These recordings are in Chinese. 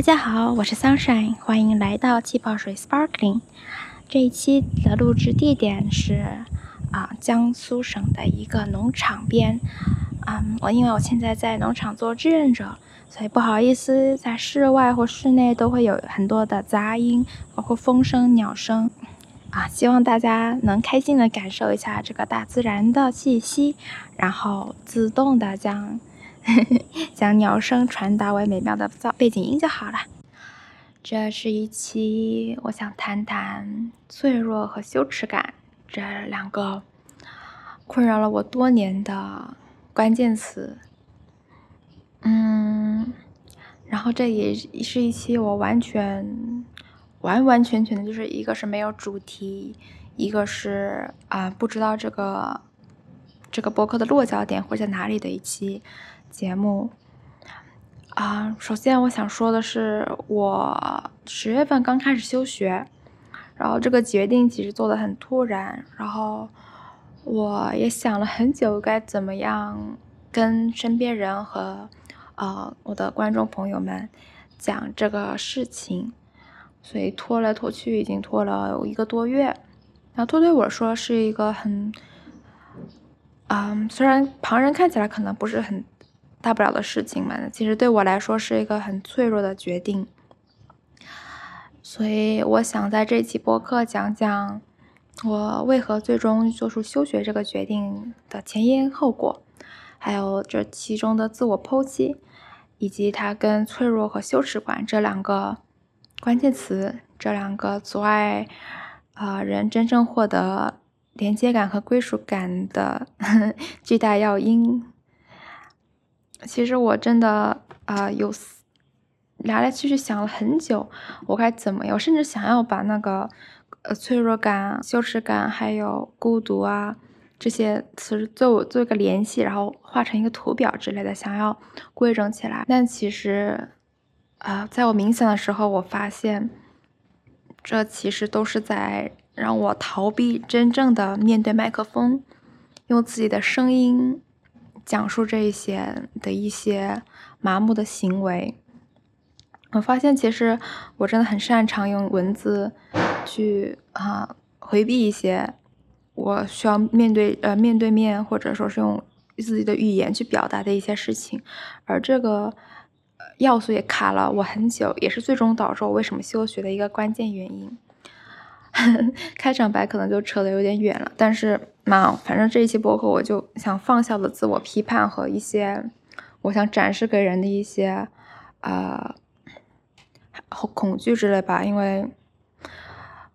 大家好，我是 Sunshine，欢迎来到气泡水 Sparkling。这一期的录制地点是啊江苏省的一个农场边。嗯，我因为我现在在农场做志愿者，所以不好意思，在室外或室内都会有很多的杂音，包括风声、鸟声。啊，希望大家能开心的感受一下这个大自然的气息，然后自动的将。将鸟声传达为美妙的噪背景音就好了。这是一期我想谈谈脆弱和羞耻感这两个困扰了我多年的关键词。嗯，然后这也是一期我完全完完全全的就是一个是没有主题，一个是啊、不知道这个这个博客的落脚点会在哪里的一期。节目啊，首先我想说的是，我十月份刚开始休学，然后这个决定其实做得很突然，然后我也想了很久该怎么样跟身边人和呃我的观众朋友们讲这个事情，所以拖来拖去已经拖了有一个多月，然后拖对我说是一个很，嗯，虽然旁人看起来可能不是很。大不了的事情嘛，其实对我来说是一个很脆弱的决定，所以我想在这期播客讲讲我为何最终做出休学这个决定的前因后果，还有这其中的自我剖析，以及它跟脆弱和羞耻感这两个关键词，这两个阻碍啊、人真正获得连接感和归属感的 巨大要因。其实我真的啊、呃，有来来去去想了很久，我该怎么样？我甚至想要把那个呃脆弱感、羞耻感，还有孤独啊这些词做做一个联系，然后画成一个图表之类的，想要规整起来。但其实啊、在我冥想的时候，我发现这其实都是在让我逃避真正的面对麦克风，用自己的声音。讲述这一些的一些麻木的行为，我发现其实我真的很擅长用文字去啊回避一些我需要面对呃面对面或者说是用自己的语言去表达的一些事情，而这个要素也卡了我很久，也是最终导致我为什么休学的一个关键原因。开场白可能就扯得有点远了，但是嘛，反正这一期播客我就想放下了自我批判和一些我想展示给人的一些啊、呃、恐惧之类吧，因为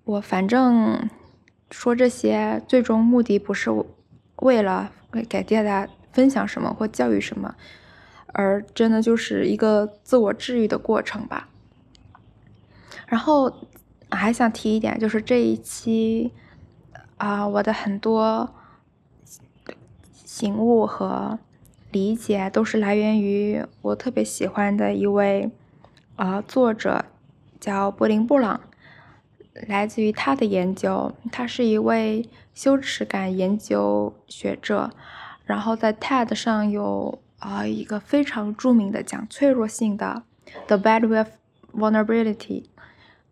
我反正说这些最终目的不是为了给大家分享什么或教育什么，而真的就是一个自我治愈的过程吧，然后。还想提一点，就是这一期啊、我的很多醒悟和理解都是来源于我特别喜欢的一位啊、作者，叫柏林布朗，来自于他的研究，他是一位羞耻感研究学者，然后在 TED 上有啊、一个非常著名的讲脆弱性的 The Value of Vulnerability。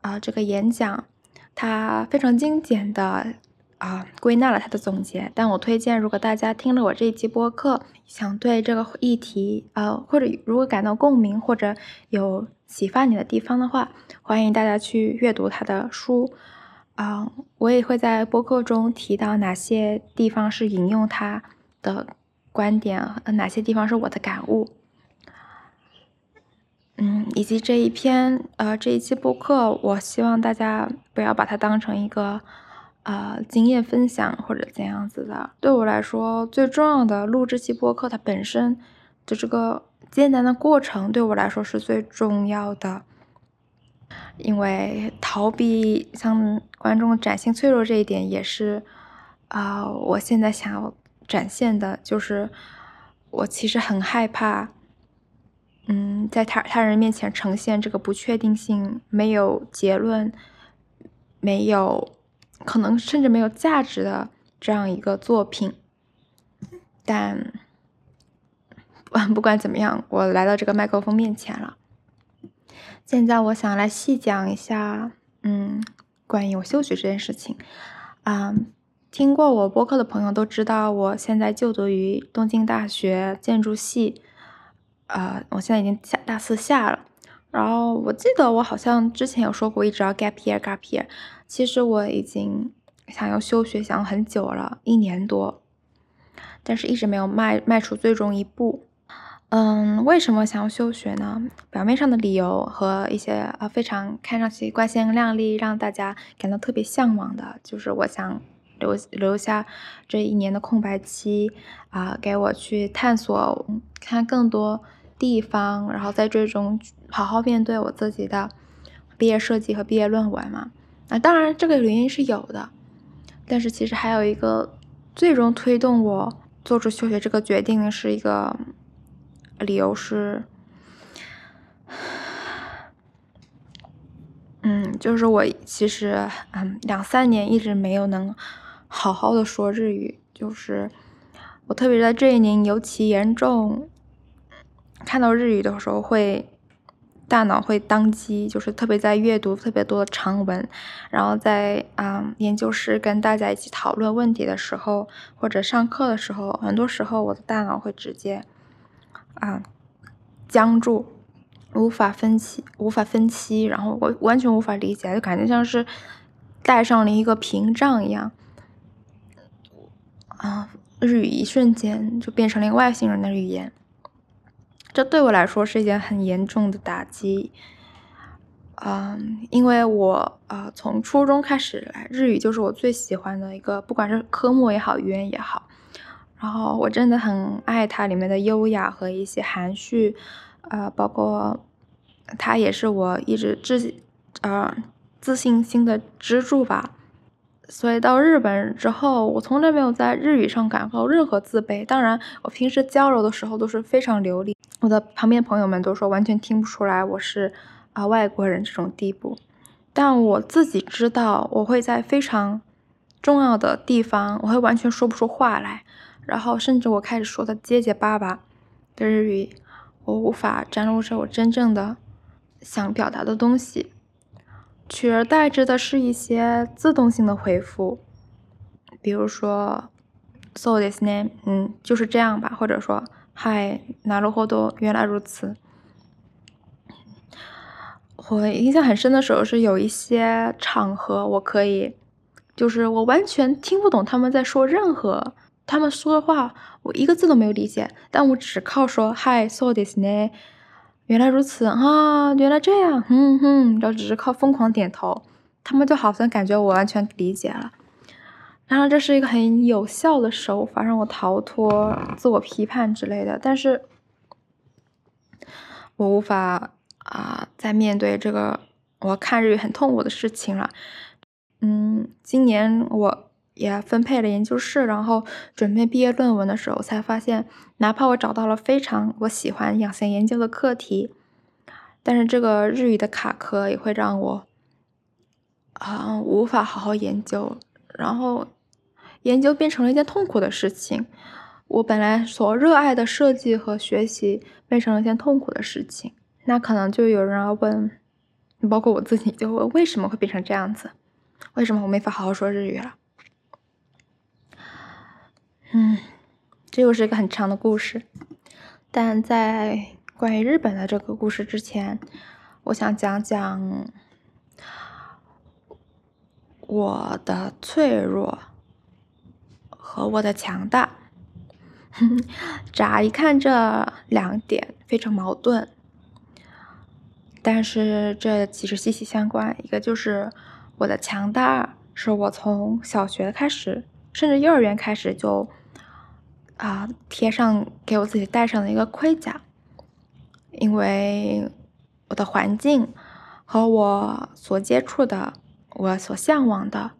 啊，这个演讲，他非常精简的啊归纳了他的总结。但我推荐，如果大家听了我这一期播客，想对这个议题，呃，或者如果感到共鸣或者有启发你的地方的话，欢迎大家去阅读他的书。啊，我也会在播客中提到哪些地方是引用他的观点，哪些地方是我的感悟。嗯，以及这一篇呃这一期播客，我希望大家不要把它当成一个呃经验分享或者怎样子的。对我来说，最重要的录这期播客，它本身的这个艰难的过程，对我来说是最重要的。因为逃避向观众展现脆弱这一点，也是啊、呃，我现在想要展现的，就是我其实很害怕。嗯，在他他人面前呈现这个不确定性、没有结论、没有可能甚至没有价值的这样一个作品，但不管怎么样，我来到这个麦克风面前了。现在我想来细讲一下，嗯，关于我休学这件事情。啊、听过我播客的朋友都知道，我现在就读于东京大学建筑系。呃，我现在已经下大四下了。然后我记得我好像之前有说过，一直要 gap year gap year。其实我已经想要休学想很久了，一年多，但是一直没有迈迈出最终一步。嗯，为什么想要休学呢？表面上的理由和一些呃非常看上去光鲜亮丽，让大家感到特别向往的，就是我想留留下这一年的空白期啊、给我去探索，看更多地方，然后在最终好好面对我自己的毕业设计和毕业论文嘛。啊，当然这个原因是有的，但是其实还有一个最终推动我做出休学这个决定的是一个。理由是，嗯，就是我其实嗯两三年一直没有能好好的说日语，就是我特别在这一年尤其严重，看到日语的时候会大脑会当机，就是特别在阅读特别多的长文，然后在嗯研究室跟大家一起讨论问题的时候，或者上课的时候，很多时候我的大脑会直接。啊，僵住，无法分析，无法分析，然后我完全无法理解，就感觉像是带上了一个屏障一样。啊，日语一瞬间就变成了一个外星人的语言，这对我来说是一件很严重的打击。嗯，因为我啊，从初中开始来，日语就是我最喜欢的一个，不管是科目也好，语言也好。然后我真的很爱它里面的优雅和一些含蓄，呃，包括它也是我一直自呃自信心的支柱吧。所以到日本之后，我从来没有在日语上感到任何自卑。当然，我平时交流的时候都是非常流利，我的旁边朋友们都说完全听不出来我是啊、呃、外国人这种地步。但我自己知道，我会在非常重要的地方，我会完全说不出话来。然后，甚至我开始说的结结巴巴的日语，我无法展露出我真正的想表达的东西，取而代之的是一些自动性的回复，比如说“そうですね”，嗯，就是这样吧，或者说“ 嗨，なるほど，原来如此”。我印象很深的时候是有一些场合，我可以，就是我完全听不懂他们在说任何。他们说的话，我一个字都没有理解，但我只靠说“嗨，そうですね”，原来如此啊，原来这样，嗯哼，然后只是靠疯狂点头，他们就好像感觉我完全理解了。 然后这是一个很有效的手法，让我逃脱自我批判之类的。但是，我无法啊，再面对这个我看日语很痛苦的事情了。嗯，今年我。也分配了研究室，然后准备毕业论文的时候，才发现，哪怕我找到了非常我喜欢养成研究的课题，但是这个日语的卡壳也会让我啊无法好好研究，然后研究变成了一件痛苦的事情。我本来所热爱的设计和学习变成了一件痛苦的事情，那可能就有人要问，包括我自己就问，为什么会变成这样子？为什么我没法好好说日语了？嗯，这又是一个很长的故事，但在关于日本的这个故事之前，我想讲讲我的脆弱和我的强大。乍一看，这两点非常矛盾，但是这其实息息相关。一个就是我的强大，是我从小学开始，甚至幼儿园开始就。啊，贴上给我自己戴上的一个盔甲，因为我的环境和我所接触的、我所向往的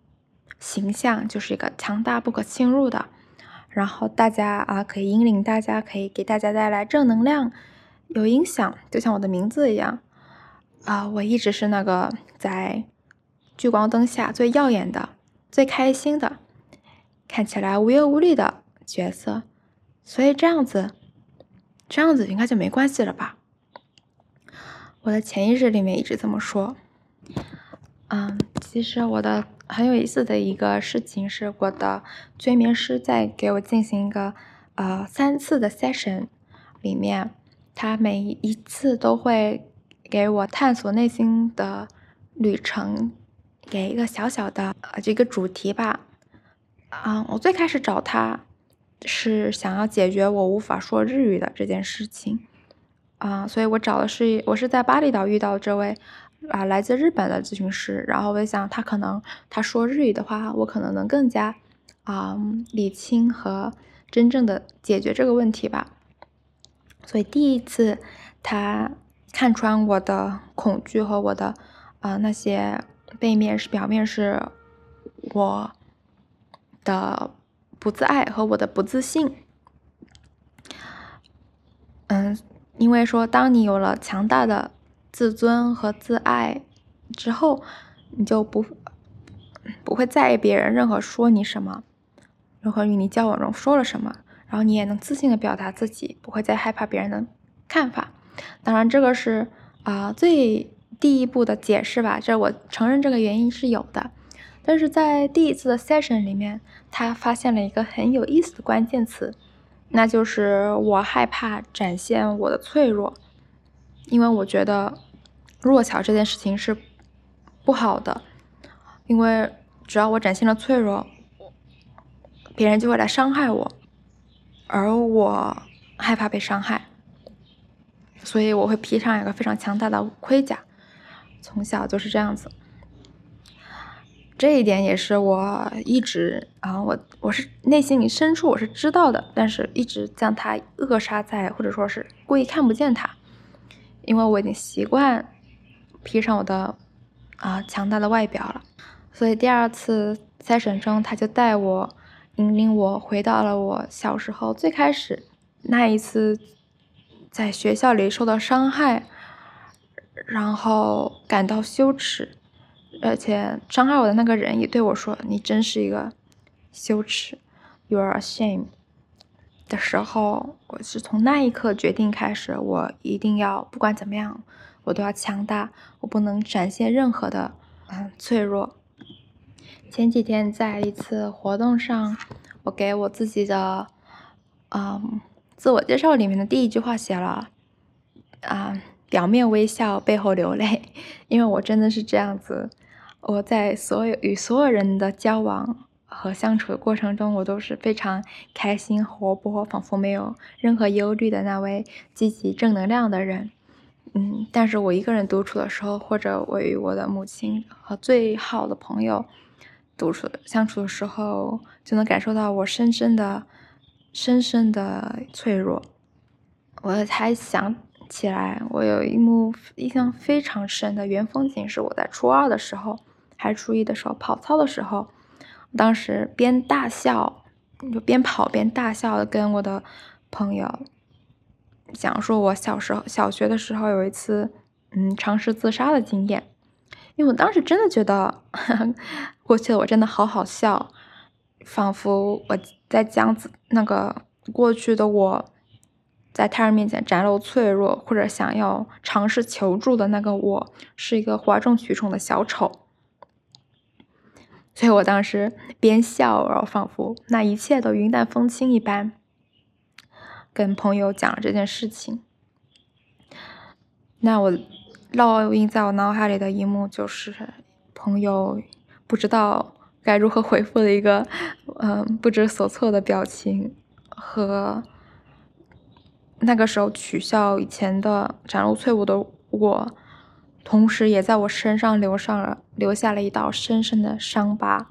形象，就是一个强大不可侵入的。然后大家啊，可以引领大家，可以给大家带来正能量，有影响，就像我的名字一样。啊，我一直是那个在聚光灯下最耀眼的、最开心的，看起来无忧无虑的。角色，所以这样子，这样子应该就没关系了吧？我的潜意识里面一直这么说。嗯，其实我的很有意思的一个事情是，我的催眠师在给我进行一个呃三次的 session 里面，他每一次都会给我探索内心的旅程，给一个小小的呃这个主题吧。啊、嗯，我最开始找他是想要解决我无法说日语的这件事情。啊、所以我找的是我是在巴厘岛遇到这位啊来自日本的咨询师，然后我想他可能他说日语的话，我可能能更加啊、嗯、理清和真正的解决这个问题吧。所以第一次他看穿我的恐惧和我的啊、那些背面是表面是我的不自爱和我的不自信，嗯。因为说，当你有了强大的自尊和自爱之后，你就不不会在意别人任何说你什么，任何与你交往中说了什么，然后你也能自信的表达自己，不会再害怕别人的看法。当然，这个是啊、最第一步的解释吧，这我承认这个原因是有的。但是在第一次的 session 里面，他发现了一个很有意思的关键词。那就是我害怕展现我的脆弱，因为我觉得弱小这件事情是不好的，因为只要我展现了脆弱，别人就会来伤害我，而我害怕被伤害，所以我会披上一个非常强大的盔甲，从小就是这样子。这一点也是我一直啊，我我是内心里深处我是知道的，但是一直将它扼杀在，或者说是故意看不见它，因为我已经习惯披上我的啊强大的外表了。所以第二次 session 中，他就带我引领我回到了我小时候最开始那一次在学校里受到伤害，然后感到羞耻。而且伤害我的那个人也对我说：“你真是一个羞耻，You are a shame。”的时候，我是从那一刻决定开始，我一定要不管怎么样，我都要强大，我不能展现任何的嗯脆弱。前几天在一次活动上，我给我自己的嗯自我介绍里面的第一句话写了啊，表面微笑，背后流泪，因为我真的是这样子。我在所有与所有人的交往和相处的过程中，我都是非常开心、活泼，仿佛没有任何忧虑的那位积极正能量的人。嗯，但是我一个人独处的时候，或者我与我的母亲和最好的朋友独处相处的时候，就能感受到我深深的、深深的脆弱。我才想起来，我有一幕印象非常深的原风景，是我在初二的时候。还是初一的时候跑操的时候，当时边大笑，就边跑边大笑的跟我的朋友讲说，我小时候小学的时候有一次，嗯，尝试自杀的经验。因为我当时真的觉得，呵 呵过去的我真的好好笑，仿佛我在讲那个过去的我，在他人面前展露脆弱或者想要尝试求助的那个我，是一个哗众取宠的小丑。所以我当时边笑，然后仿佛那一切都云淡风轻一般，跟朋友讲了这件事情。那我烙印在我脑海里的一幕就是朋友不知道该如何回复的一个嗯不知所措的表情，和那个时候取笑以前的展露脆弱的我。同时，也在我身上留上了留下了一道深深的伤疤，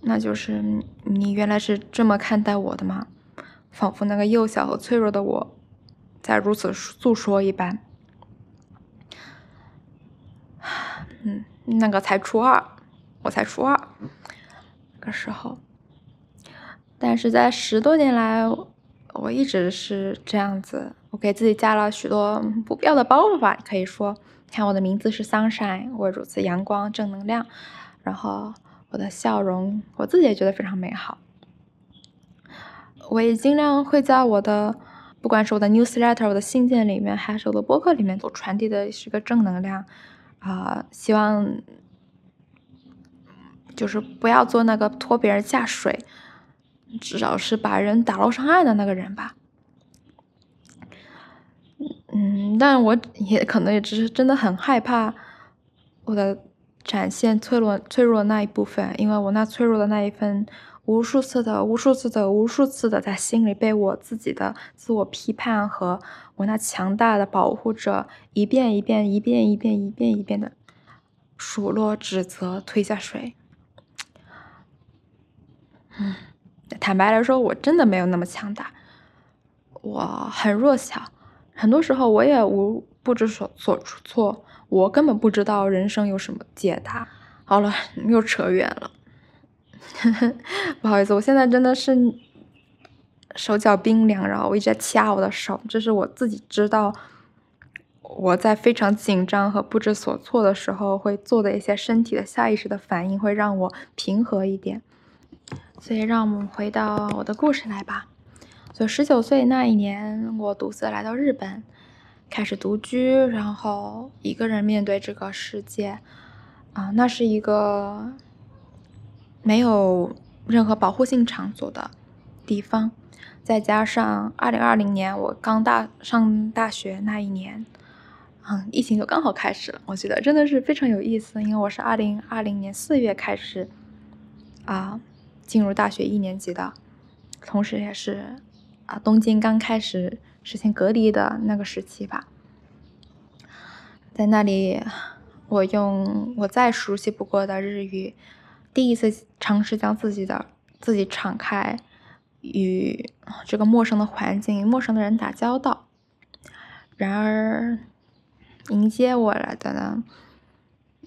那就是你原来是这么看待我的吗？仿佛那个幼小和脆弱的我，在如此诉说一般。嗯，那个才初二，我才初二，那个时候，但是在十多年来，我一直是这样子，我给自己加了许多不必要的包袱吧，可以说。看我的名字是 Sunshine，我如此阳光正能量，然后我的笑容，我自己也觉得非常美好。我也尽量会在我的不管是我的 newsletter、我的信件里面，还是我的博客里面，都传递的是个正能量啊、希望就是不要做那个拖别人下水，至少是把人打捞上岸的那个人吧。嗯，但我也可能也只是真的很害怕我的展现脆弱脆弱的那一部分，因为我那脆弱的那一份，无数次的、无数次的、无数次的在心里被我自己的自我批判和我那强大的保护者一遍一遍、一遍一遍、一遍一遍的数落、指责、推下水。嗯，坦白来说，我真的没有那么强大，我很弱小。很多时候我也无不知所所措，我根本不知道人生有什么解答。好了，又扯远了，不好意思，我现在真的是手脚冰凉，然后我一直在掐我的手，这是我自己知道我在非常紧张和不知所措的时候会做的一些身体的下意识的反应，会让我平和一点。所以，让我们回到我的故事来吧。就，十九岁那一年，我独自来到日本，开始独居，然后一个人面对这个世界。啊，那是一个没有任何保护性场所的地方，再加上二零二零年我刚大上大学那一年，嗯，疫情就刚好开始了。我觉得真的是非常有意思，因为我是二零二零年四月开始啊进入大学一年级的，同时也是。东京刚开始实行隔离的那个时期吧，在那里，我用我再熟悉不过的日语，第一次尝试将自己的自己敞开，与这个陌生的环境、陌生的人打交道。然而，迎接我来的呢，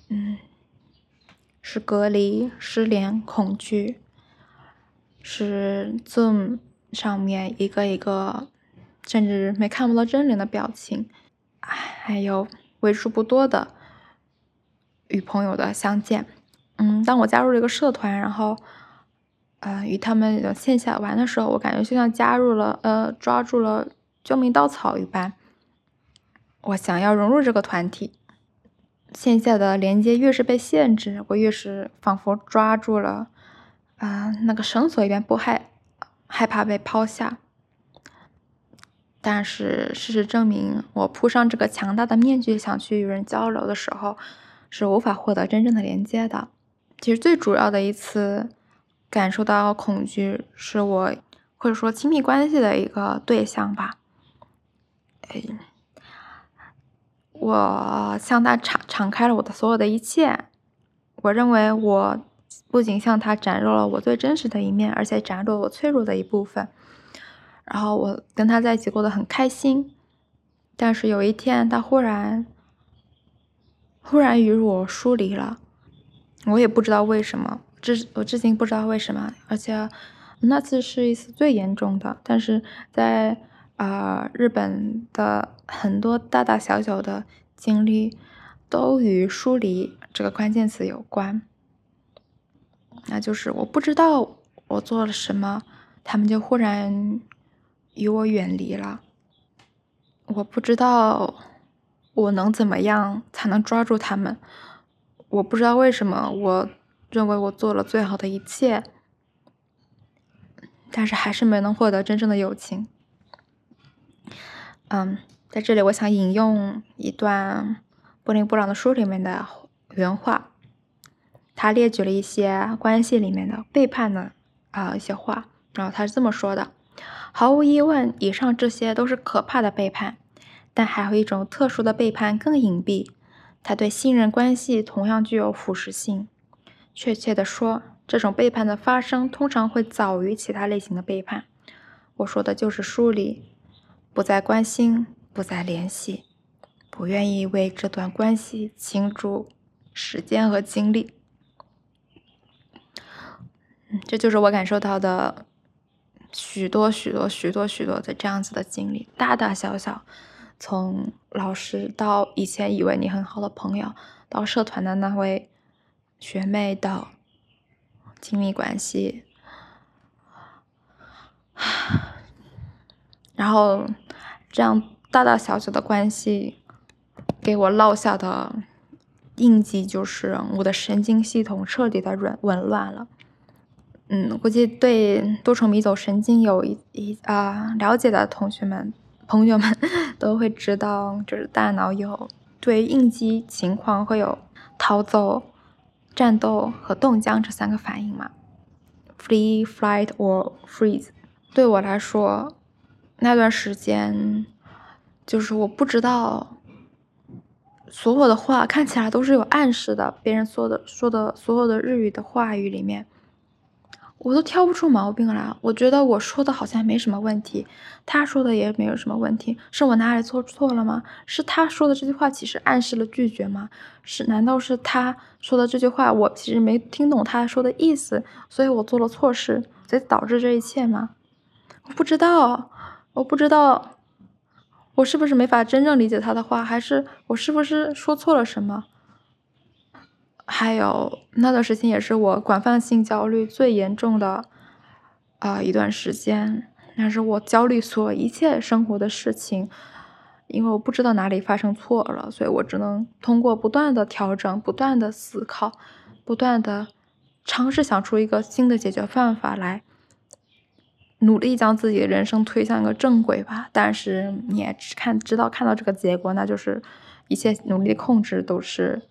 嗯，是隔离、失联、恐惧，是 Zoom。上面一个一个，甚至没看不到真脸的表情，还有为数不多的与朋友的相见。嗯，当我加入了一个社团，然后，呃，与他们线下玩的时候，我感觉就像加入了，呃，抓住了救命稻草一般。我想要融入这个团体，线下的连接越是被限制，我越是仿佛抓住了，啊、那个绳索一般不害。害怕被抛下，但是事实证明，我铺上这个强大的面具，想去与人交流的时候，是无法获得真正的连接的。其实最主要的一次感受到恐惧，是我或者说亲密关系的一个对象吧。哎，我向他敞敞开了我的所有的一切，我认为我。不仅向他展露了我最真实的一面，而且展露了我脆弱的一部分。然后我跟他在一起过得很开心，但是有一天他忽然，忽然与我疏离了，我也不知道为什么，至我至今不知道为什么。而且那次是一次最严重的，但是在啊、日本的很多大大小小的经历都与疏离这个关键词有关。那就是我不知道我做了什么，他们就忽然与我远离了。我不知道我能怎么样才能抓住他们。我不知道为什么，我认为我做了最好的一切，但是还是没能获得真正的友情。嗯，在这里我想引用一段布林布朗的书里面的原话。他列举了一些关系里面的背叛的啊、一些话，然后他是这么说的：毫无疑问，以上这些都是可怕的背叛，但还有一种特殊的背叛更隐蔽，它对信任关系同样具有腐蚀性。确切地说，这种背叛的发生通常会早于其他类型的背叛。我说的就是疏离，不再关心，不再联系，不愿意为这段关系倾注时间和精力。这就是我感受到的许多许多许多许多的这样子的经历，大大小小，从老师到以前以为你很好的朋友，到社团的那位学妹，到亲密关系，然后这样大大小小的关系给我落下的印记就是我的神经系统彻底的紊紊乱了。嗯，估计对多重迷走神经有一一啊、了解的同学们朋友们 都会知道，就是大脑有对应激情况会有逃走、战斗和冻僵这三个反应嘛 Free, flight or freeze。对我来说，那段时间就是我不知道所有的话看起来都是有暗示的，别人说的说的所有的日语的话语里面。我都挑不出毛病来，我觉得我说的好像没什么问题，他说的也没有什么问题，是我哪里做错了吗？是他说的这句话其实暗示了拒绝吗？是难道是他说的这句话我其实没听懂他说的意思，所以我做了错事，才导致这一切吗？我不知道，我不知道，我是不是没法真正理解他的话，还是我是不是说错了什么？还有那段时间也是我广泛性焦虑最严重的啊、一段时间，那是我焦虑所一切生活的事情，因为我不知道哪里发生错了，所以我只能通过不断的调整、不断的思考、不断的尝试想出一个新的解决办法来，努力将自己的人生推向一个正轨吧。但是你也看知道看到这个结果，那就是一切努力的控制都是。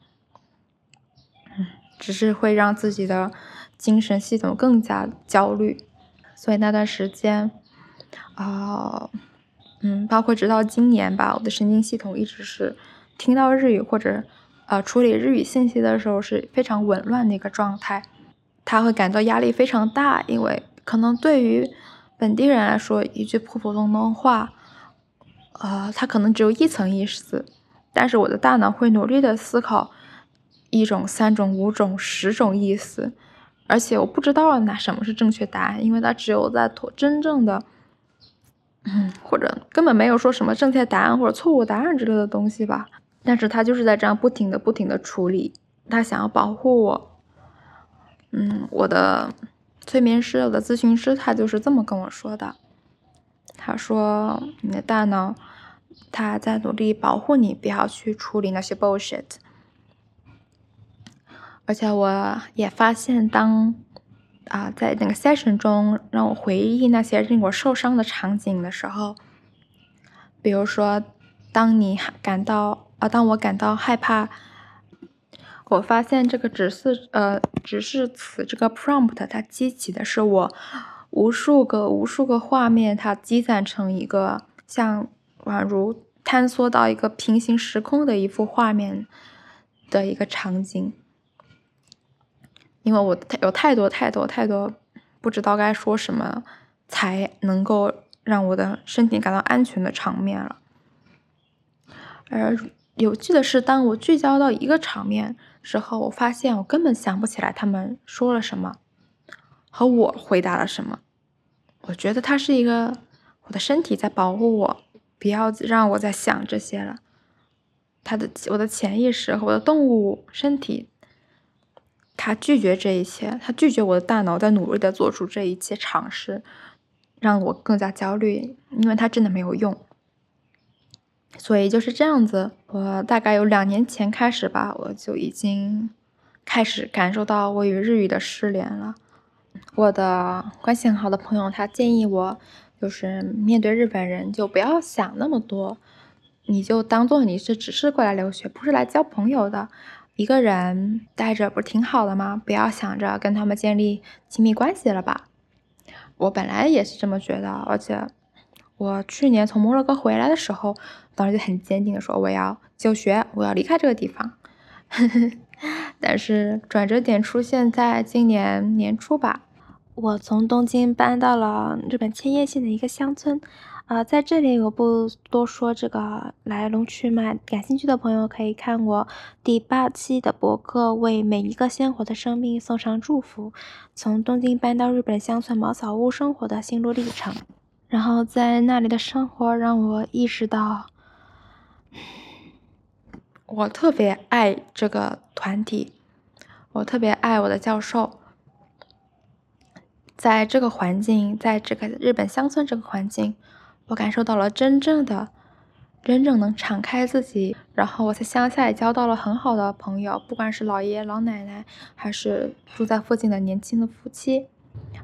只是会让自己的精神系统更加焦虑，所以那段时间，啊、嗯，包括直到今年吧，我的神经系统一直是听到日语或者呃处理日语信息的时候是非常紊乱的一个状态，他会感到压力非常大，因为可能对于本地人来说，一句普普通通话，呃，它可能只有一层意思，但是我的大脑会努力的思考。一种、三种、五种、十种意思，而且我不知道哪什么是正确答案，因为它只有在真正的，嗯，或者根本没有说什么正确答案或者错误答案之类的东西吧。但是他就是在这样不停的、不停的处理，他想要保护我。嗯，我的催眠师、我的咨询师，他就是这么跟我说的。他说：“你的大脑，他在努力保护你，不要去处理那些 bullshit。”而且我也发现当，啊在那个 session 中让我回忆那些令我受伤的场景的时候，比如说，当你感到啊，当我感到害怕，我发现这个指示呃指示词这个 prompt 它激起的是我无数个无数个画面，它积攒成一个像宛如坍缩到一个平行时空的一幅画面的一个场景。因为我太有太多太多太多不知道该说什么才能够让我的身体感到安全的场面了，而有趣的是，当我聚焦到一个场面时候，我发现我根本想不起来他们说了什么和我回答了什么。我觉得它是一个我的身体在保护我，不要让我再想这些了。他的我的潜意识和我的动物身体。他拒绝这一切，他拒绝我的大脑在努力的做出这一切尝试，让我更加焦虑，因为他真的没有用。所以就是这样子，我大概有两年前开始吧，我就已经开始感受到我与日语的失联了。我的关系很好的朋友，他建议我，就是面对日本人就不要想那么多，你就当做你是只是过来留学，不是来交朋友的。一个人待着不是挺好的吗？不要想着跟他们建立亲密关系了吧。我本来也是这么觉得，而且我去年从摩洛哥回来的时候，当时就很坚定的说我要就学，我要离开这个地方。但是转折点出现在今年年初吧，我从东京搬到了日本千叶县的一个乡村。啊、在这里我不多说这个来龙去脉，感兴趣的朋友可以看我第八期的博客，为每一个鲜活的生命送上祝福。从东京搬到日本乡村茅草屋生活的心路历程，然后在那里的生活让我意识到，我特别爱这个团体，我特别爱我的教授，在这个环境，在这个日本乡村这个环境。我感受到了真正的。真正能敞开自己，然后我在乡下也交到了很好的朋友，不管是老爷爷老奶奶，还是住在附近的年轻的夫妻，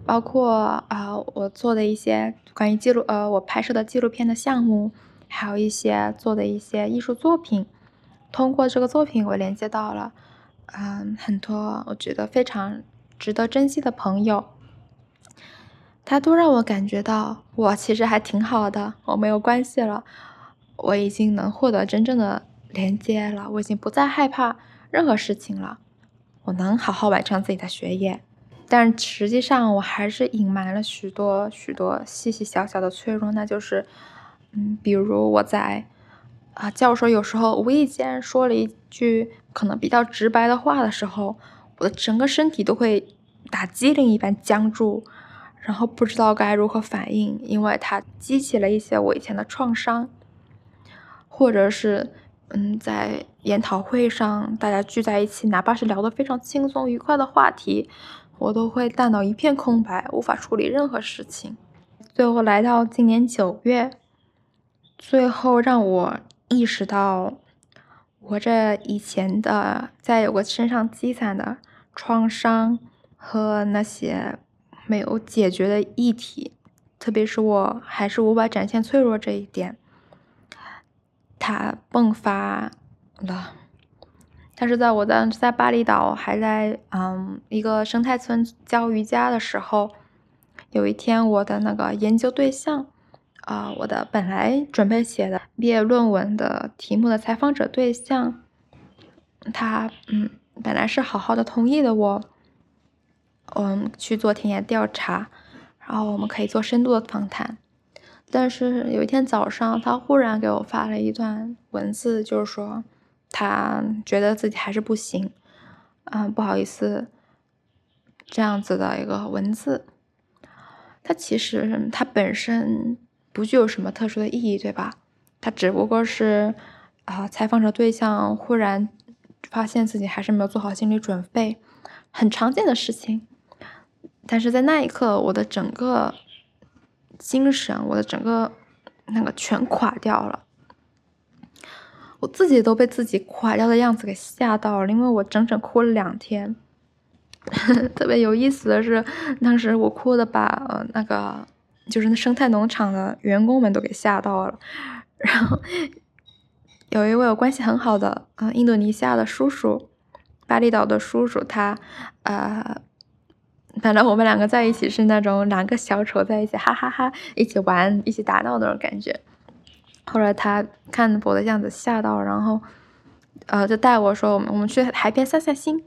包括啊、我做的一些关于纪录呃我拍摄的纪录片的项目，还有一些做的一些艺术作品，通过这个作品我连接到了嗯、很多我觉得非常值得珍惜的朋友，他都让我感觉到我其实还挺好的，我没有关系了。我已经能获得真正的连接了，我已经不再害怕任何事情了，我能好好完成自己的学业，但实际上我还是隐瞒了许多许多细细小小的脆弱，那就是，嗯，比如我在啊教授有时候无意间说了一句可能比较直白的话的时候，我的整个身体都会打激灵一般僵住，然后不知道该如何反应，因为它激起了一些我以前的创伤。或者是，嗯，在研讨会上，大家聚在一起，哪怕是聊得非常轻松愉快的话题，我都会大脑一片空白，无法处理任何事情。最后来到今年九月，最后让我意识到，我这以前的在我身上积攒的创伤和那些没有解决的议题，特别是我还是无法展现脆弱这一点。它迸发了，但是在我在在巴厘岛还在嗯一个生态村教瑜伽的时候，有一天我的那个研究对象啊、我的本来准备写的毕业论文的题目的采访者对象，他嗯本来是好好的同意的我，嗯去做田野调查，然后我们可以做深度的访谈。但是有一天早上，他忽然给我发了一段文字，就是说他觉得自己还是不行，嗯，不好意思，这样子的一个文字。他其实他本身不具有什么特殊的意义，对吧？他只不过是啊，采访者对象忽然发现自己还是没有做好心理准备，很常见的事情。但是在那一刻，我的整个。精神，我的整个那个全垮掉了，我自己都被自己垮掉的样子给吓到了，因为我整整哭了两天。特别有意思的是，当时我哭的把呃那个就是那生态农场的员工们都给吓到了。然后有一位我关系很好的啊、呃、印度尼西亚的叔叔，巴厘岛的叔叔，他呃。本来我们两个在一起是那种两个小丑在一起，哈哈哈，一起玩，一起打闹那种感觉。后来他看我的样子吓到，然后，呃，就带我说我们我们去海边散散心。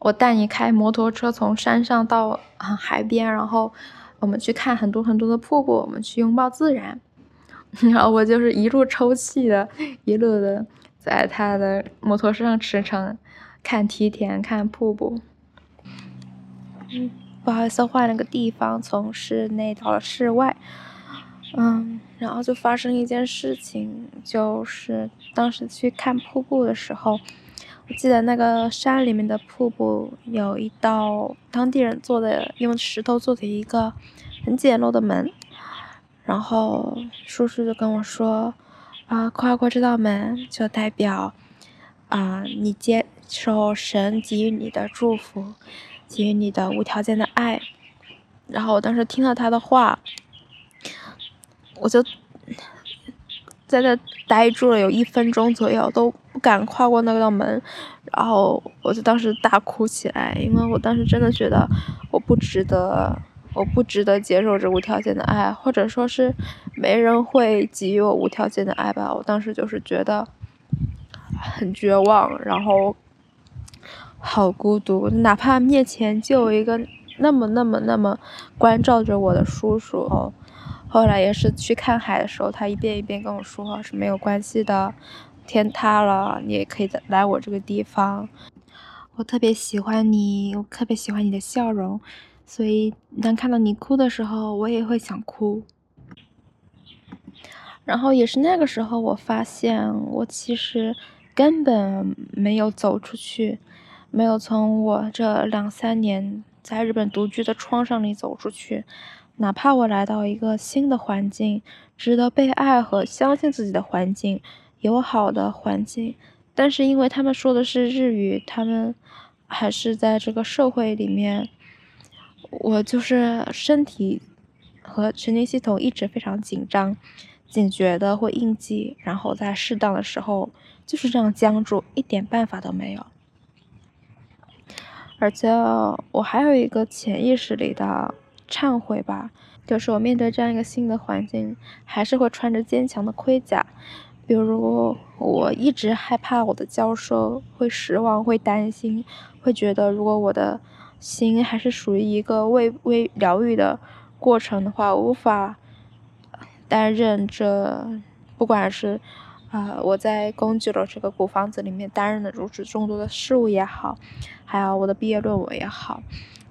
我带你开摩托车从山上到啊海边，然后我们去看很多很多的瀑布，我们去拥抱自然。然后我就是一路抽泣的，一路的在他的摩托车上驰骋，看梯田，看瀑布。嗯。不好意思，换了个地方，从室内到了室外，嗯，然后就发生一件事情，就是当时去看瀑布的时候，我记得那个山里面的瀑布有一道当地人做的，用石头做的一个很简陋的门，然后叔叔就跟我说，啊，跨过这道门就代表，啊，你接受神给予你的祝福。给予你的无条件的爱，然后我当时听了他的话，我就在那呆住了有一分钟左右，都不敢跨过那道门，然后我就当时大哭起来，因为我当时真的觉得我不值得，我不值得接受这无条件的爱，或者说是没人会给予我无条件的爱吧，我当时就是觉得很绝望，然后。好孤独，哪怕面前就有一个那么那么那么关照着我的叔叔。哦，后来也是去看海的时候，他一遍一遍跟我说是没有关系的，天塌了你也可以来我这个地方。我特别喜欢你，我特别喜欢你的笑容，所以当看到你哭的时候，我也会想哭。然后也是那个时候，我发现我其实根本没有走出去。没有从我这两三年在日本独居的创伤里走出去，哪怕我来到一个新的环境，值得被爱和相信自己的环境，友好的环境，但是因为他们说的是日语，他们还是在这个社会里面，我就是身体和神经系统一直非常紧张、警觉的会应激，然后在适当的时候就是这样僵住，一点办法都没有。而且我还有一个潜意识里的忏悔吧，就是我面对这样一个新的环境，还是会穿着坚强的盔甲。比如我一直害怕我的教授会失望、会担心、会觉得如果我的心还是属于一个未未疗愈的过程的话，无法担任这，不管是。啊、我在宫崎的这个古房子里面担任的如此众多的事务也好，还有我的毕业论文也好，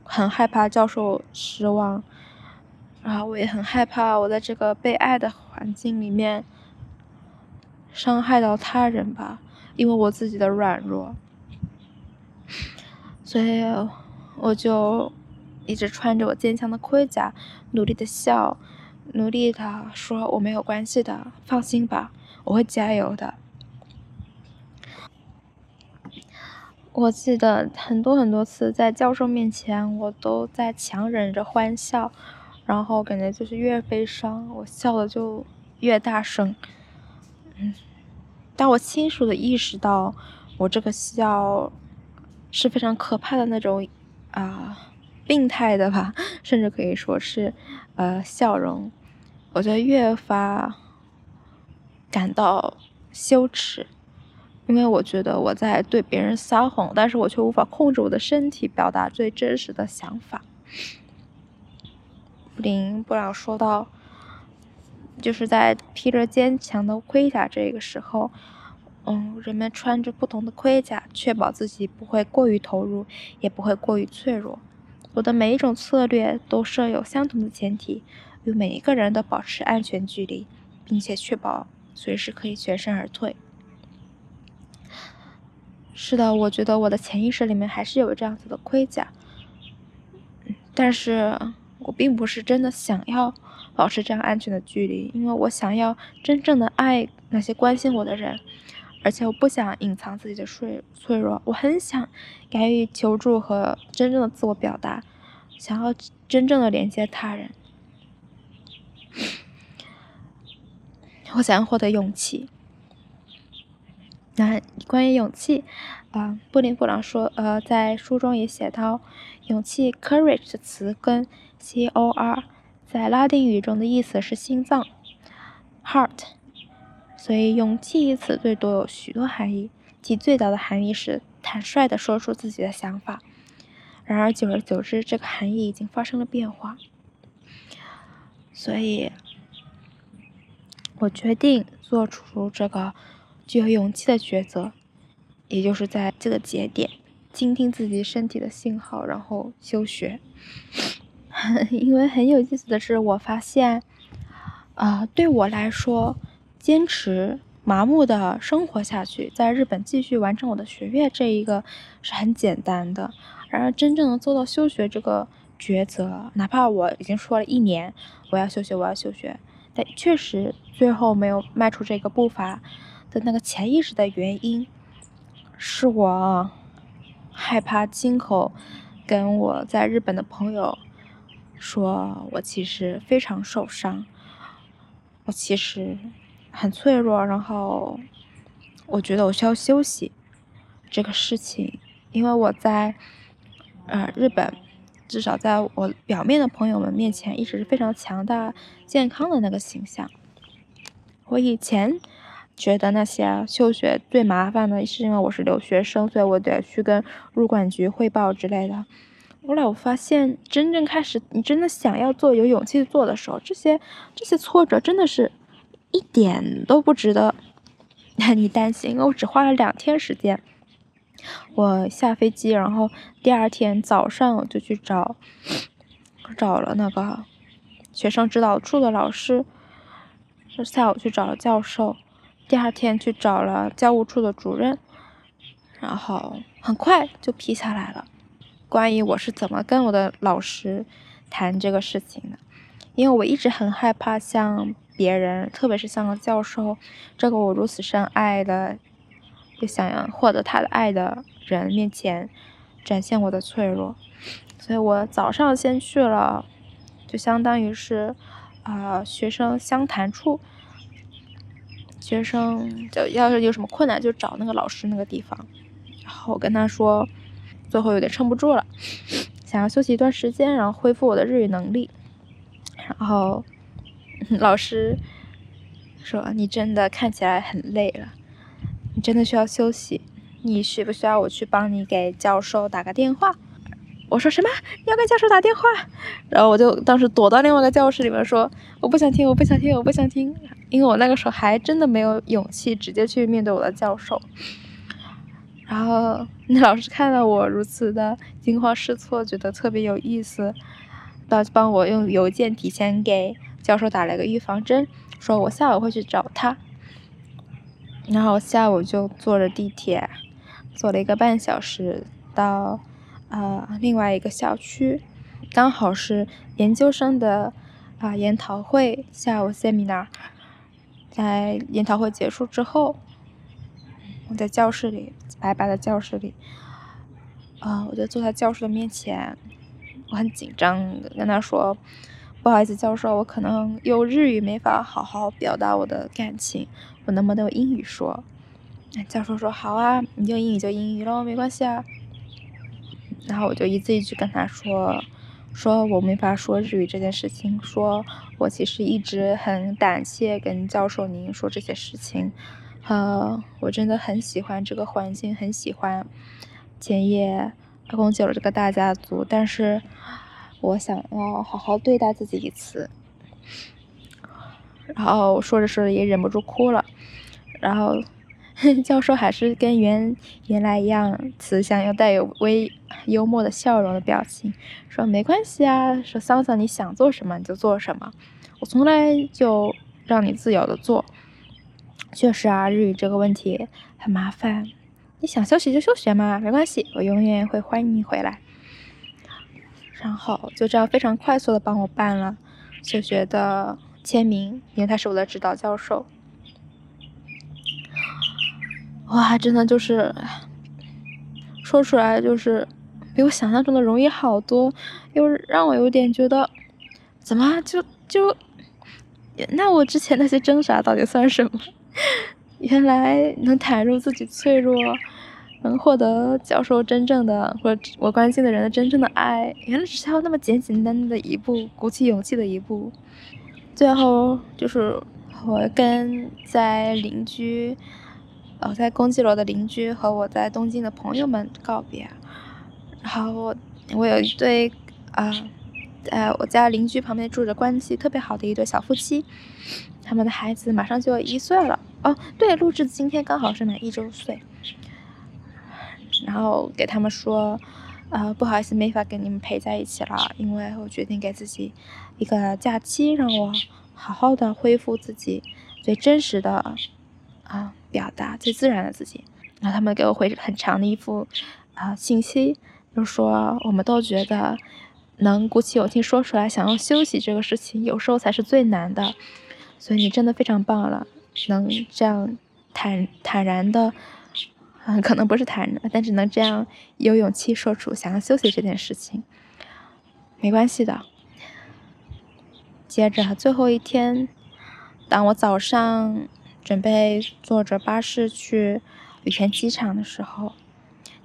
很害怕教授失望，然后我也很害怕我在这个被爱的环境里面伤害到他人吧，因为我自己的软弱，所以我就一直穿着我坚强的盔甲，努力的笑，努力的说我没有关系的，放心吧。我会加油的。我记得很多很多次在教授面前，我都在强忍着欢笑，然后感觉就是越悲伤，我笑的就越大声。嗯，当我清楚的意识到我这个笑是非常可怕的那种啊、病态的吧，甚至可以说是呃笑容，我就越发。感到羞耻，因为我觉得我在对别人撒谎，但是我却无法控制我的身体，表达最真实的想法。林布朗说道，就是在披着坚强的盔甲这个时候，嗯，人们穿着不同的盔甲，确保自己不会过于投入，也不会过于脆弱。我的每一种策略都设有相同的前提，与每一个人都保持安全距离，并且确保。随时可以全身而退。是的，我觉得我的潜意识里面还是有这样子的盔甲，但是我并不是真的想要保持这样安全的距离，因为我想要真正的爱那些关心我的人，而且我不想隐藏自己的脆脆弱，我很想给予求助和真正的自我表达，想要真正的连接他人。我想要获得勇气。那关于勇气，啊、布林布朗说，呃，在书中也写到，勇气 （courage） 的词根 C-O-R，在拉丁语中的意思是心脏 （heart）。所以，勇气一词最多有许多含义，其最早的含义是坦率地说出自己的想法。然而，久而久之，这个含义已经发生了变化。所以。我决定做出这个具有勇气的抉择，也就是在这个节点倾听自己身体的信号，然后休学。因为很有意思的是，我发现，啊、对我来说，坚持麻木的生活下去，在日本继续完成我的学业，这一个是很简单的。然而，真正能做到休学这个抉择，哪怕我已经说了一年，我要休学，我要休学。但确实，最后没有迈出这个步伐的那个潜意识的原因，是我害怕亲口跟我在日本的朋友说，我其实非常受伤，我其实很脆弱，然后我觉得我需要休息这个事情，因为我在呃日本。至少在我表面的朋友们面前，一直是非常强大、健康的那个形象。我以前觉得那些休学最麻烦的是因为我是留学生，所以我得去跟入管局汇报之类的。后来我发现，真正开始你真的想要做、有勇气做的时候，这些这些挫折真的是一点都不值得 你担心，因为我只花了两天时间。我下飞机，然后第二天早上我就去找，找了那个学生指导处的老师，下午去找了教授，第二天去找了教务处的主任，然后很快就批下来了。关于我是怎么跟我的老师谈这个事情的，因为我一直很害怕向别人，特别是像个教授这个我如此深爱的，又想要获得他的爱的人面前展现我的脆弱，所以我早上先去了，就相当于是啊、呃、学生相谈处，学生就要是有什么困难就找那个老师那个地方，然后我跟他说，最后有点撑不住了。想要休息一段时间，然后恢复我的日语能力。然后 老师说：“你真的看起来很累了，你真的需要休息。你需不需要我去帮你给教授打个电话？”我说：“什么？你要给教授打电话？”然后我就当时躲到另外一个教室里面说：“我不想听，我不想听，我不想听。”因为我那个时候还真的没有勇气直接去面对我的教授。然后那老师看到我如此的惊慌失措，觉得特别有意思，到帮我用邮件提前给教授打了个预防针，说我下午会去找他。然后下午就坐着地铁，坐了一个半小时到呃另外一个校区，刚好是研究生的啊、研讨会，下午 seminar，在研讨会结束之后。我在教室里，白白的教室里，啊、我就坐在教授的面前，我很紧张，跟他说：“不好意思，教授，我可能用日语没法好好表达我的感情，我能不能用英语说？”教授说：“好啊，你用英语就英语喽，没关系啊。”然后我就一字一句跟他说：“说我没法说日语这件事情，说我其实一直很胆怯跟教授您说这些事情。”呃，我真的很喜欢这个环境，很喜欢千叶宫九了这个大家族，但是我想要好好对待自己一次。然后说着说着也忍不住哭了，然后 教授还是跟原原来一样慈祥又带有微幽默的笑容的表情，说没关系啊，说桑桑你想做什么你就做什么，我从来就让你自由的做。确实啊，日语这个问题很麻烦。你想休息就休息嘛，没关系，我永远会欢迎你回来。然后就这样非常快速的帮我办了休学的签名，因为他是我的指导教授。哇，真的就是说出来就是比我想象中的容易好多，又让我有点觉得怎么就就那我之前那些挣扎到底算什么？原来能袒露自己脆弱，能获得教授真正的或者我关心的人的真正的爱，原来只需要那么简简单单的一步，鼓起勇气的一步。最后就是我跟在邻居，呃，在宫崎楼的邻居和我在东京的朋友们告别。然后我我有一对啊，在、呃、我家邻居旁边住着关系特别好的一对小夫妻。他们的孩子马上就要一岁了哦，对，录制今天刚好是满一周岁。然后给他们说，呃，不好意思，没法跟你们陪在一起了，因为我决定给自己一个假期，让我好好的恢复自己最真实的啊、表达，最自然的自己。然后他们给我回很长的一幅啊、信息，就说我们都觉得能鼓起勇气说出来，想要休息这个事情，有时候才是最难的。所以你真的非常棒了，能这样坦坦然的，嗯，可能不是坦然，但只能这样有勇气说出想要休息这件事情，没关系的。接着最后一天，当我早上准备坐着巴士去羽田机场的时候，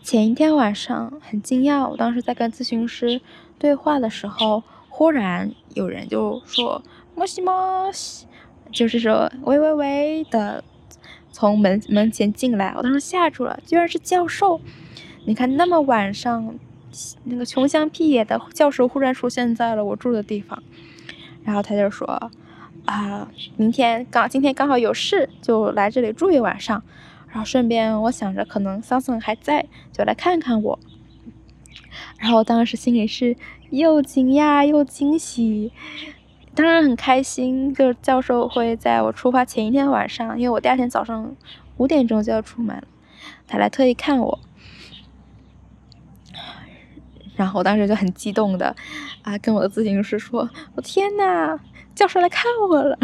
前一天晚上很惊讶，我当时在跟咨询师对话的时候，忽然有人就说：“莫西莫西。”就是说，喂喂喂的，从门门前进来，我当时吓住了，居然是教授。你看，那么晚上，那个穷乡僻野的教授忽然出现在了我住的地方，然后他就说，啊、明天刚今天刚好有事，就来这里住一晚上，然后顺便我想着可能桑桑还在，就来看看我。然后当时心里是又惊讶又惊喜。当然很开心，就是教授会在我出发前一天晚上，因为我第二天早上五点钟就要出门，他来特意看我。然后我当时就很激动的啊，跟我的咨询师说：“我天呐，教授来看我了。”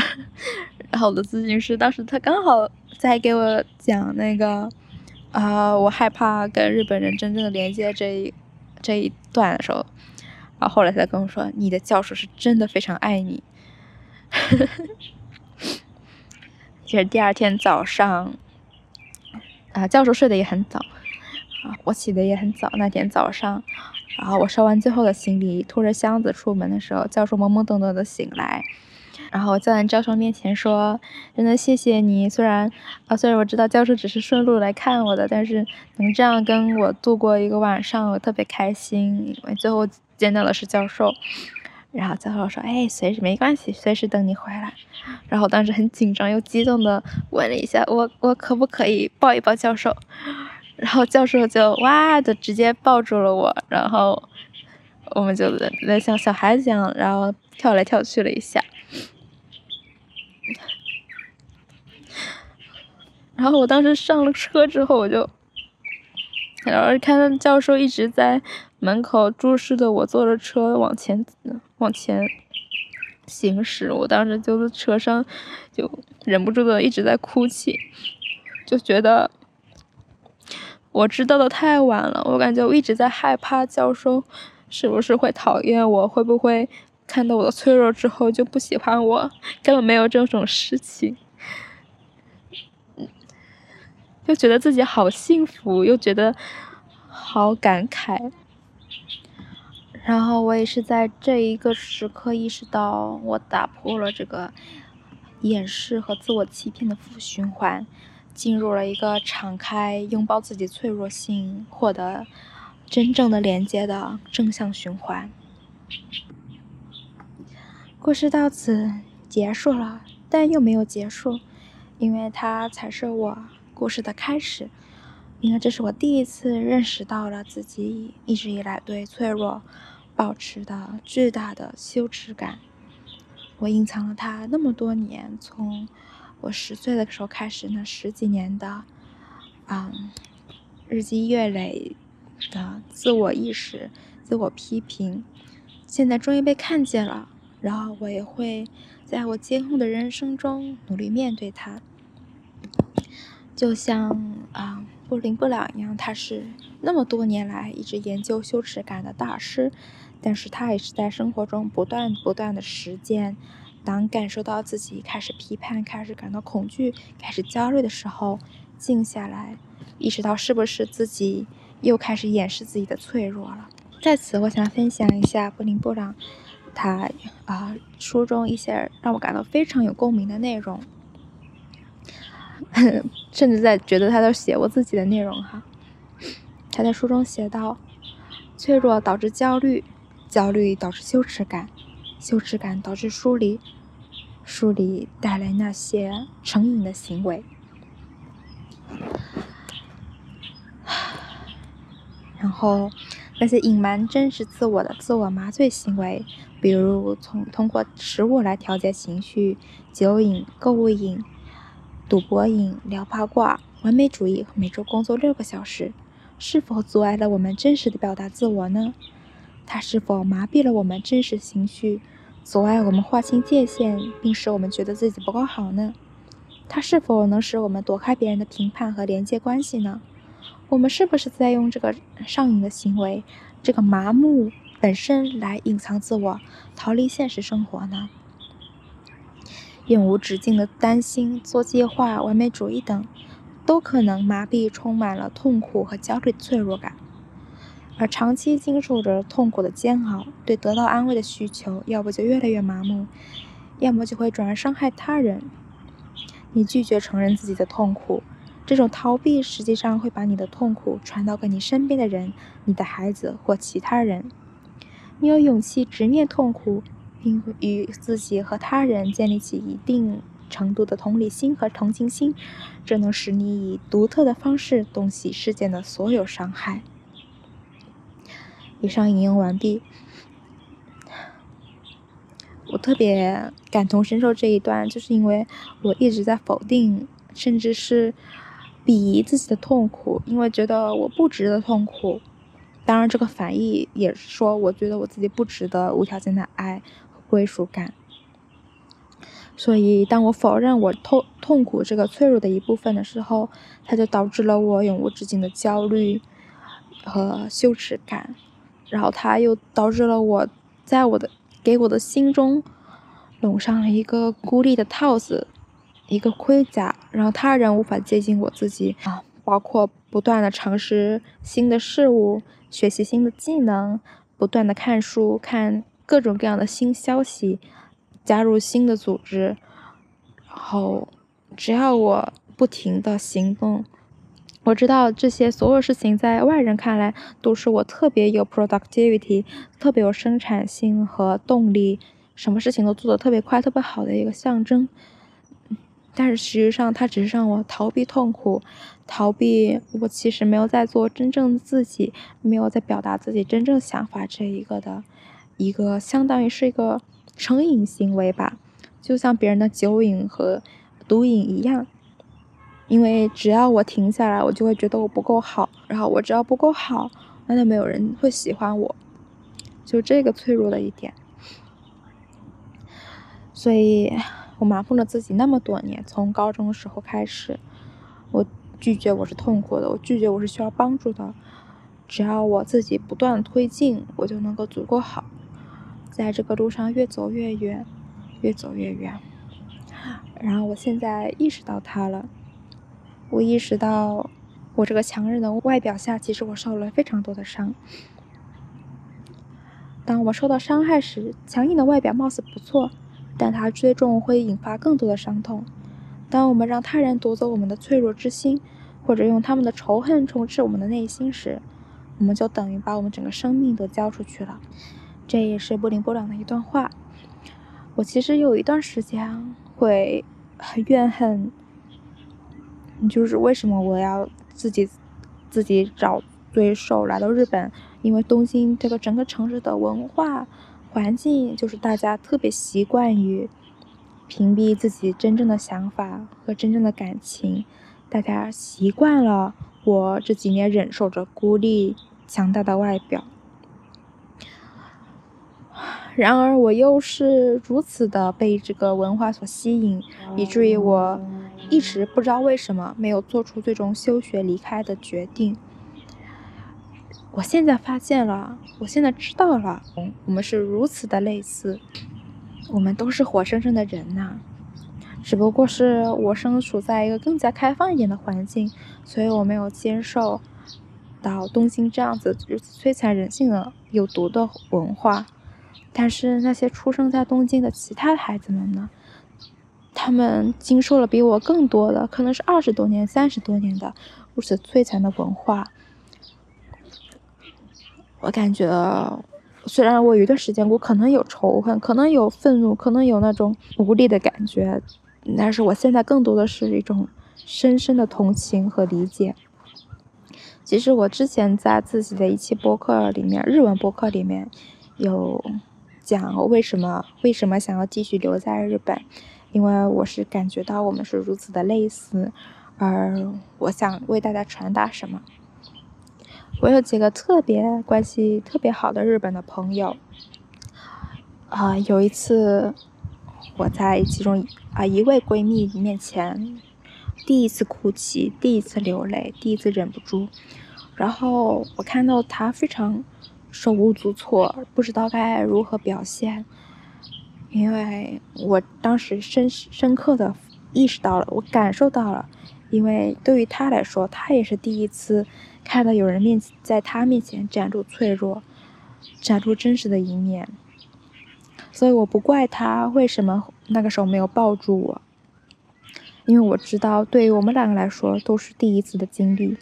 然后我的咨询师当时他刚好在给我讲那个啊，我害怕跟日本人真正的连接这一这一段的时候，然后后来他跟我说：“你的教授是真的非常爱你。”其实第二天早上啊，教授睡得也很早啊，我起得也很早。那天早上。然后我收完最后的行李，拖着箱子出门的时候，教授懵懵懂懂的醒来，然后我在教授面前说：“真的谢谢你，虽然啊，虽然我知道教授只是顺路来看我的，但是能这样跟我度过一个晚上，我特别开心。因为最后见到的是教授，然后教授说：‘哎，随时没关系，随时等你回来。’然后当时很紧张又激动的问了一下：‘我我可不可以抱一抱教授？’” 然后教授就哇的直接抱住了我，然后我们就在像小孩子一样，然后跳来跳去了一下。然后我当时上了车之后，我就，然后看到教授一直在门口注视着我，坐着车往前往前行驶。我当时就在车上就忍不住的一直在哭泣，就觉得。我知道的太晚了，我感觉我一直在害怕教授是不是会讨厌我，会不会看到我的脆弱之后就不喜欢我，根本没有这种事情，就觉得自己好幸福，又觉得好感慨。然后我也是在这一个时刻意识到，我打破了这个掩饰和自我欺骗的负循环。进入了一个敞开、拥抱自己脆弱性、获得真正的连接的正向循环。故事到此结束了，但又没有结束，因为它才是我故事的开始。因为这是我第一次认识到了自己一直以来对脆弱保持的巨大的羞耻感。我隐藏了它那么多年，从。我十岁的时候开始，那十几年的，嗯，日积月累的自我意识、自我批评，现在终于被看见了。然后我也会在我今后的人生中努力面对它。就像啊，布林布朗一样，他是那么多年来一直研究羞耻感的大师，但是他也是在生活中不断不断的实践。当感受到自己开始批判、开始感到恐惧、开始焦虑的时候，静下来，意识到是不是自己又开始掩饰自己的脆弱了。在此，我想分享一下布林布朗他啊书中一些让我感到非常有共鸣的内容，甚至在觉得他都写我自己的内容哈。他在书中写道：脆弱导致焦虑，焦虑导致羞耻感，羞耻感导致疏离。疏离带来那些成瘾的行为，然后那些隐瞒真实自我的自我麻醉行为，比如从通过食物来调节情绪、酒瘾、购物瘾、赌博瘾、聊八卦、完美主义和每周工作六个小时，是否阻碍了我们真实的表达自我呢？它是否麻痹了我们真实情绪？阻碍我们划清界限，并使我们觉得自己不够好呢？它是否能使我们躲开别人的评判和连接关系呢？我们是不是在用这个上瘾的行为，这个麻木本身来隐藏自我，逃离现实生活呢？永无止境的担心、做计划、完美主义等，都可能麻痹充满了痛苦和焦虑的脆弱感。而长期经受着痛苦的煎熬，对得到安慰的需求，要不就越来越麻木，要么就会转而伤害他人。你拒绝承认自己的痛苦，这种逃避实际上会把你的痛苦传导给你身边的人，你的孩子或其他人。你有勇气直面痛苦，并与自己和他人建立起一定程度的同理心和同情心，这能使你以独特的方式洞悉事件的所有伤害。以上引用完毕。我特别感同身受这一段，就是因为我一直在否定，甚至是鄙夷自己的痛苦，因为觉得我不值得痛苦。当然，这个反义也是说，我觉得我自己不值得无条件的爱和归属感。所以，当我否认我痛痛苦这个脆弱的一部分的时候，它就导致了我永无止境的焦虑和羞耻感，然后它又导致了我在我的给我的心中笼上了一个孤立的套子，一个盔甲，然后他人无法接近我自己啊，包括不断的尝试新的事物，学习新的技能，不断的看书，看各种各样的新消息。加入新的组织，然后只要我不停的行动，我知道这些所有事情在外人看来都是我特别有 productivity，特别有生产性和动力，什么事情都做得特别快、特别好的一个象征。但是实际上，它只是让我逃避痛苦，逃避我其实没有在做真正自己，没有在表达自己真正想法这一个的一个，相当于是一个。成瘾行为吧，就像别人的酒瘾和毒瘾一样，因为只要我停下来，我就会觉得我不够好，然后我只要不够好，那就没有人会喜欢我，就这个脆弱的一点。所以我麻木了自己那么多年，从高中的时候开始，我拒绝我是痛苦的，我拒绝我是需要帮助的，只要我自己不断推进，我就能够足够好。在这个路上越走越远，越走越远。然后我现在意识到它了，我意识到我这个强韧的外表下，其实我受了非常多的伤。当我受到伤害时，强硬的外表貌似不错，但它最终会引发更多的伤痛。当我们让他人夺走我们的脆弱之心，或者用他们的仇恨充斥我们的内心时，我们就等于把我们整个生命都交出去了。这也是布林波朗的一段话。我其实有一段时间会很怨恨，就是为什么我要自己自己找罪受来到日本？因为东京这个整个城市的文化环境，就是大家特别习惯于屏蔽自己真正的想法和真正的感情，大家习惯了我这几年忍受着孤立强大的外表。然而，我又是如此的被这个文化所吸引，以至于我一直不知道为什么没有做出最终休学离开的决定。我现在发现了，我现在知道了，我们是如此的类似，我们都是活生生的人呐，只不过是我身处在一个更加开放一点的环境，所以我没有接受到东京这样子如此摧残人性的有毒的文化。但是那些出生在东京的其他孩子们呢？他们经受了比我更多的，可能是二十多年、三十多年的如此摧残的文化。我感觉，虽然我有一段时间我可能有仇恨，可能有愤怒，可能有那种无力的感觉，但是我现在更多的是一种深深的同情和理解。其实我之前在自己的一期播客里面，日文播客里面有。讲为什么为什么想要继续留在日本？因为我是感觉到我们是如此的类似，而我想为大家传达什么。我有几个特别关系特别好的日本的朋友，啊、有一次我在其中啊、一位闺蜜面前第一次哭泣，第一次流泪，第一次忍不住，然后我看到她非常。手无足措，不知道该如何表现，因为我当时深深刻的意识到了，我感受到了，因为对于他来说，他也是第一次看到有人面在他面前展露脆弱，展露真实的一面，所以我不怪他为什么那个时候没有抱住我，因为我知道，对于我们两个来说，都是第一次的经历。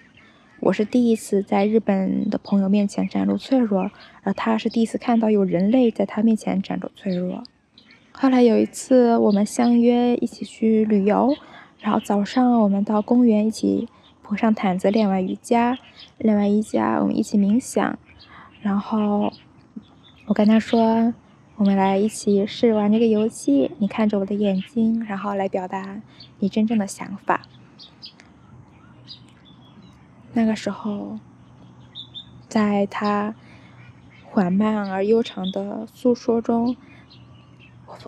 我是第一次在日本的朋友面前展露脆弱，而他是第一次看到有人类在他面前展露脆弱。后来有一次，我们相约一起去旅游，然后早上我们到公园一起铺上毯子练完瑜伽，练完瑜伽我们一起冥想，然后我跟他说，我们来一起试玩这个游戏，你看着我的眼睛，然后来表达你真正的想法。那个时候，在他缓慢而悠长的诉说中，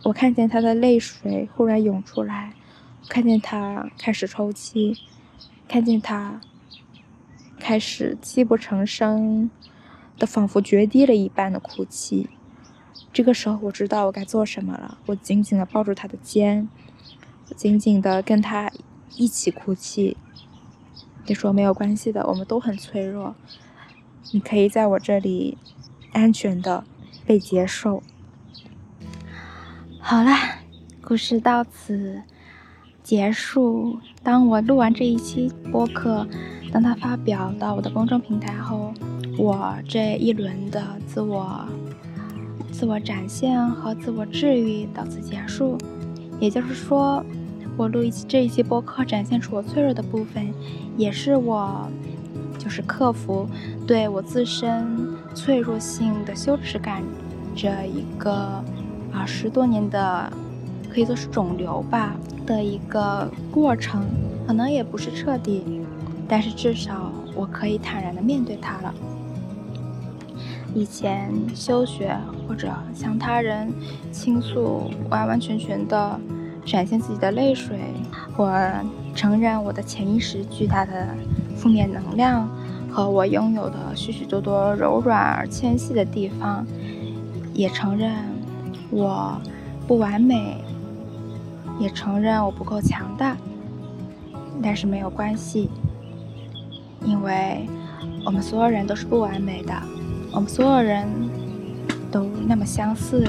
我看见他的泪水忽然涌出来，看见他开始抽泣，看见他开始泣不成声的，仿佛决堤了一般的哭泣。这个时候，我知道我该做什么了。我紧紧地抱住他的肩，紧紧地跟他一起哭泣。你说没有关系的，我们都很脆弱。你可以在我这里安全的被接受。好啦，故事到此结束。当我录完这一期播客，当它发表到我的公众平台后，我这一轮的自我。自我展现和自我治愈到此结束，也就是说，我录一期这一期播客，展现出我脆弱的部分，也是我就是克服对我自身脆弱性的羞耻感这一个啊十多年的可以说是肿瘤吧的一个过程，可能也不是彻底，但是至少我可以坦然的面对它了。以前休学或者向他人倾诉，完完全全的展现自己的泪水，我承认我的潜意识巨大的负面能量和我拥有的许许多多柔软而纤细的地方，也承认我不完美，也承认我不够强大，但是没有关系，因为我们所有人都是不完美的。我们所有人都那么相似，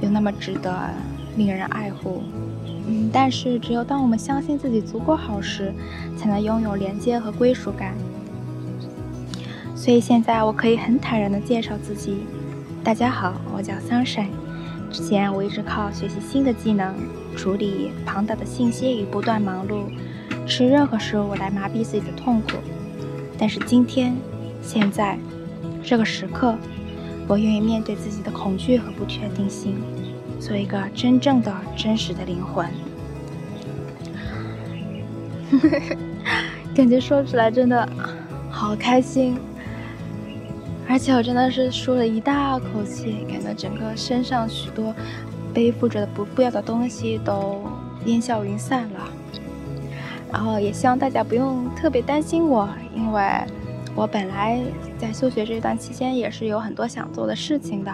又那么值得令人爱护。嗯，但是只有当我们相信自己足够好时，才能拥有连接和归属感。所以现在我可以很坦然地介绍自己：大家好，我叫 Sunshine。之前我一直靠学习新的技能、处理庞大的信息与不断忙碌，吃任何食物来麻痹自己的痛苦。但是今天，现在。这个时刻，我愿意面对自己的恐惧和不确定性，做一个真正的、真实的灵魂。感觉说出来真的好开心，而且我真的是舒了一大口气，感觉整个身上许多背负着的不必要的东西都烟消云散了。然后也希望大家不用特别担心我，因为。我本来在休学这段期间也是有很多想做的事情的，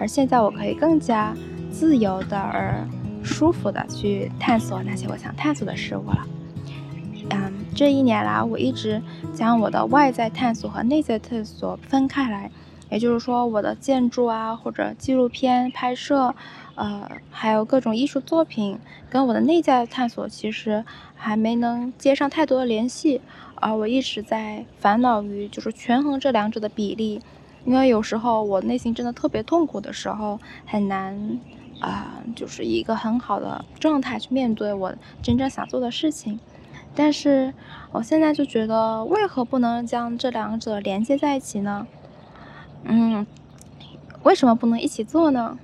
而现在我可以更加自由的而舒服的去探索那些我想探索的事物了。这一年来我一直将我的外在探索和内在探索分开来，也就是说我的建筑啊或者纪录片拍摄，呃，还有各种艺术作品跟我的内在探索其实还没能接上太多的联系。而我一直在烦恼于就是权衡这两者的比例，因为有时候我内心真的特别痛苦的时候，很难啊、就是一个很好的状态去面对我真正想做的事情。但是我现在就觉得，为何不能将这两者连接在一起呢？嗯，为什么不能一起做呢？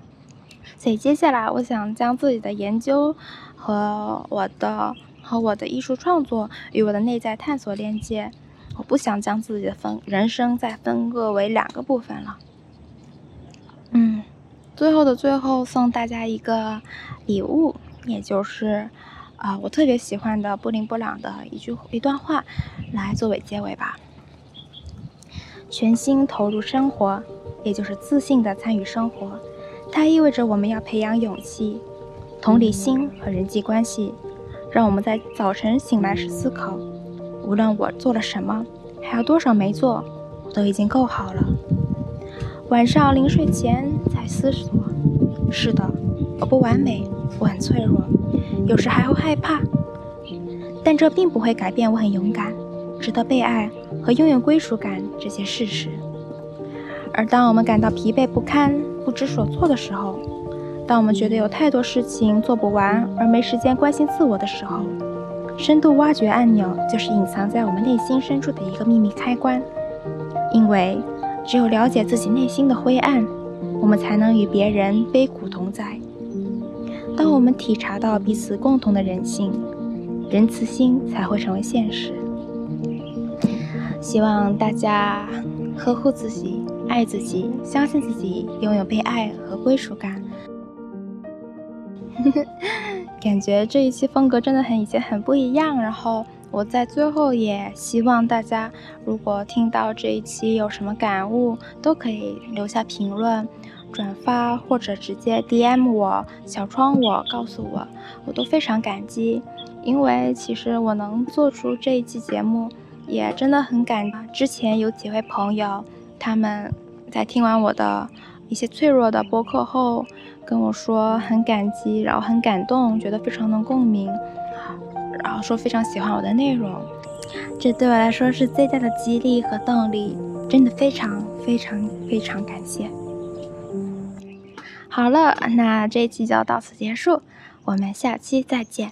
所以接下来我想将自己的研究和我的。和我的艺术创作与我的内在探索连接，我不想将自己的分人生再分割为两个部分了。嗯，最后的最后，送大家一个礼物，也就是啊、我特别喜欢的布林布朗的一句一段话，来作为结尾吧。全心投入生活，也就是自信地参与生活，它意味着我们要培养勇气、同理心和人际关系。让我们在早晨醒来时思考，无论我做了什么，还有多少没做，我都已经够好了。晚上临睡前再思索，是的，我不完美，我很脆弱，有时还会害怕，但这并不会改变我很勇敢、值得被爱和拥有归属感这些事实。而当我们感到疲惫不堪、不知所措的时候，当我们觉得有太多事情做不完，而没时间关心自我的时候，深度挖掘按钮就是隐藏在我们内心深处的一个秘密开关。因为只有了解自己内心的灰暗，我们才能与别人悲苦同在。当我们体察到彼此共同的人性，仁慈心才会成为现实。希望大家呵护自己，爱自己，相信自己，拥有被爱和归属感。感觉这一期风格真的很以前很不一样。然后我在最后也希望大家，如果听到这一期有什么感悟，都可以留下评论、转发或者直接 DM 我、小窗我，告诉我，我都非常感激。因为其实我能做出这一期节目，也真的很感。之前有几位朋友，他们在听完我的一些脆弱的播客后，跟我说很感激，然后很感动，觉得非常能共鸣，然后说非常喜欢我的内容，这对我来说是最大的激励和动力，真的非常非常非常感谢。好了，那这一期就到此结束，我们下期再见。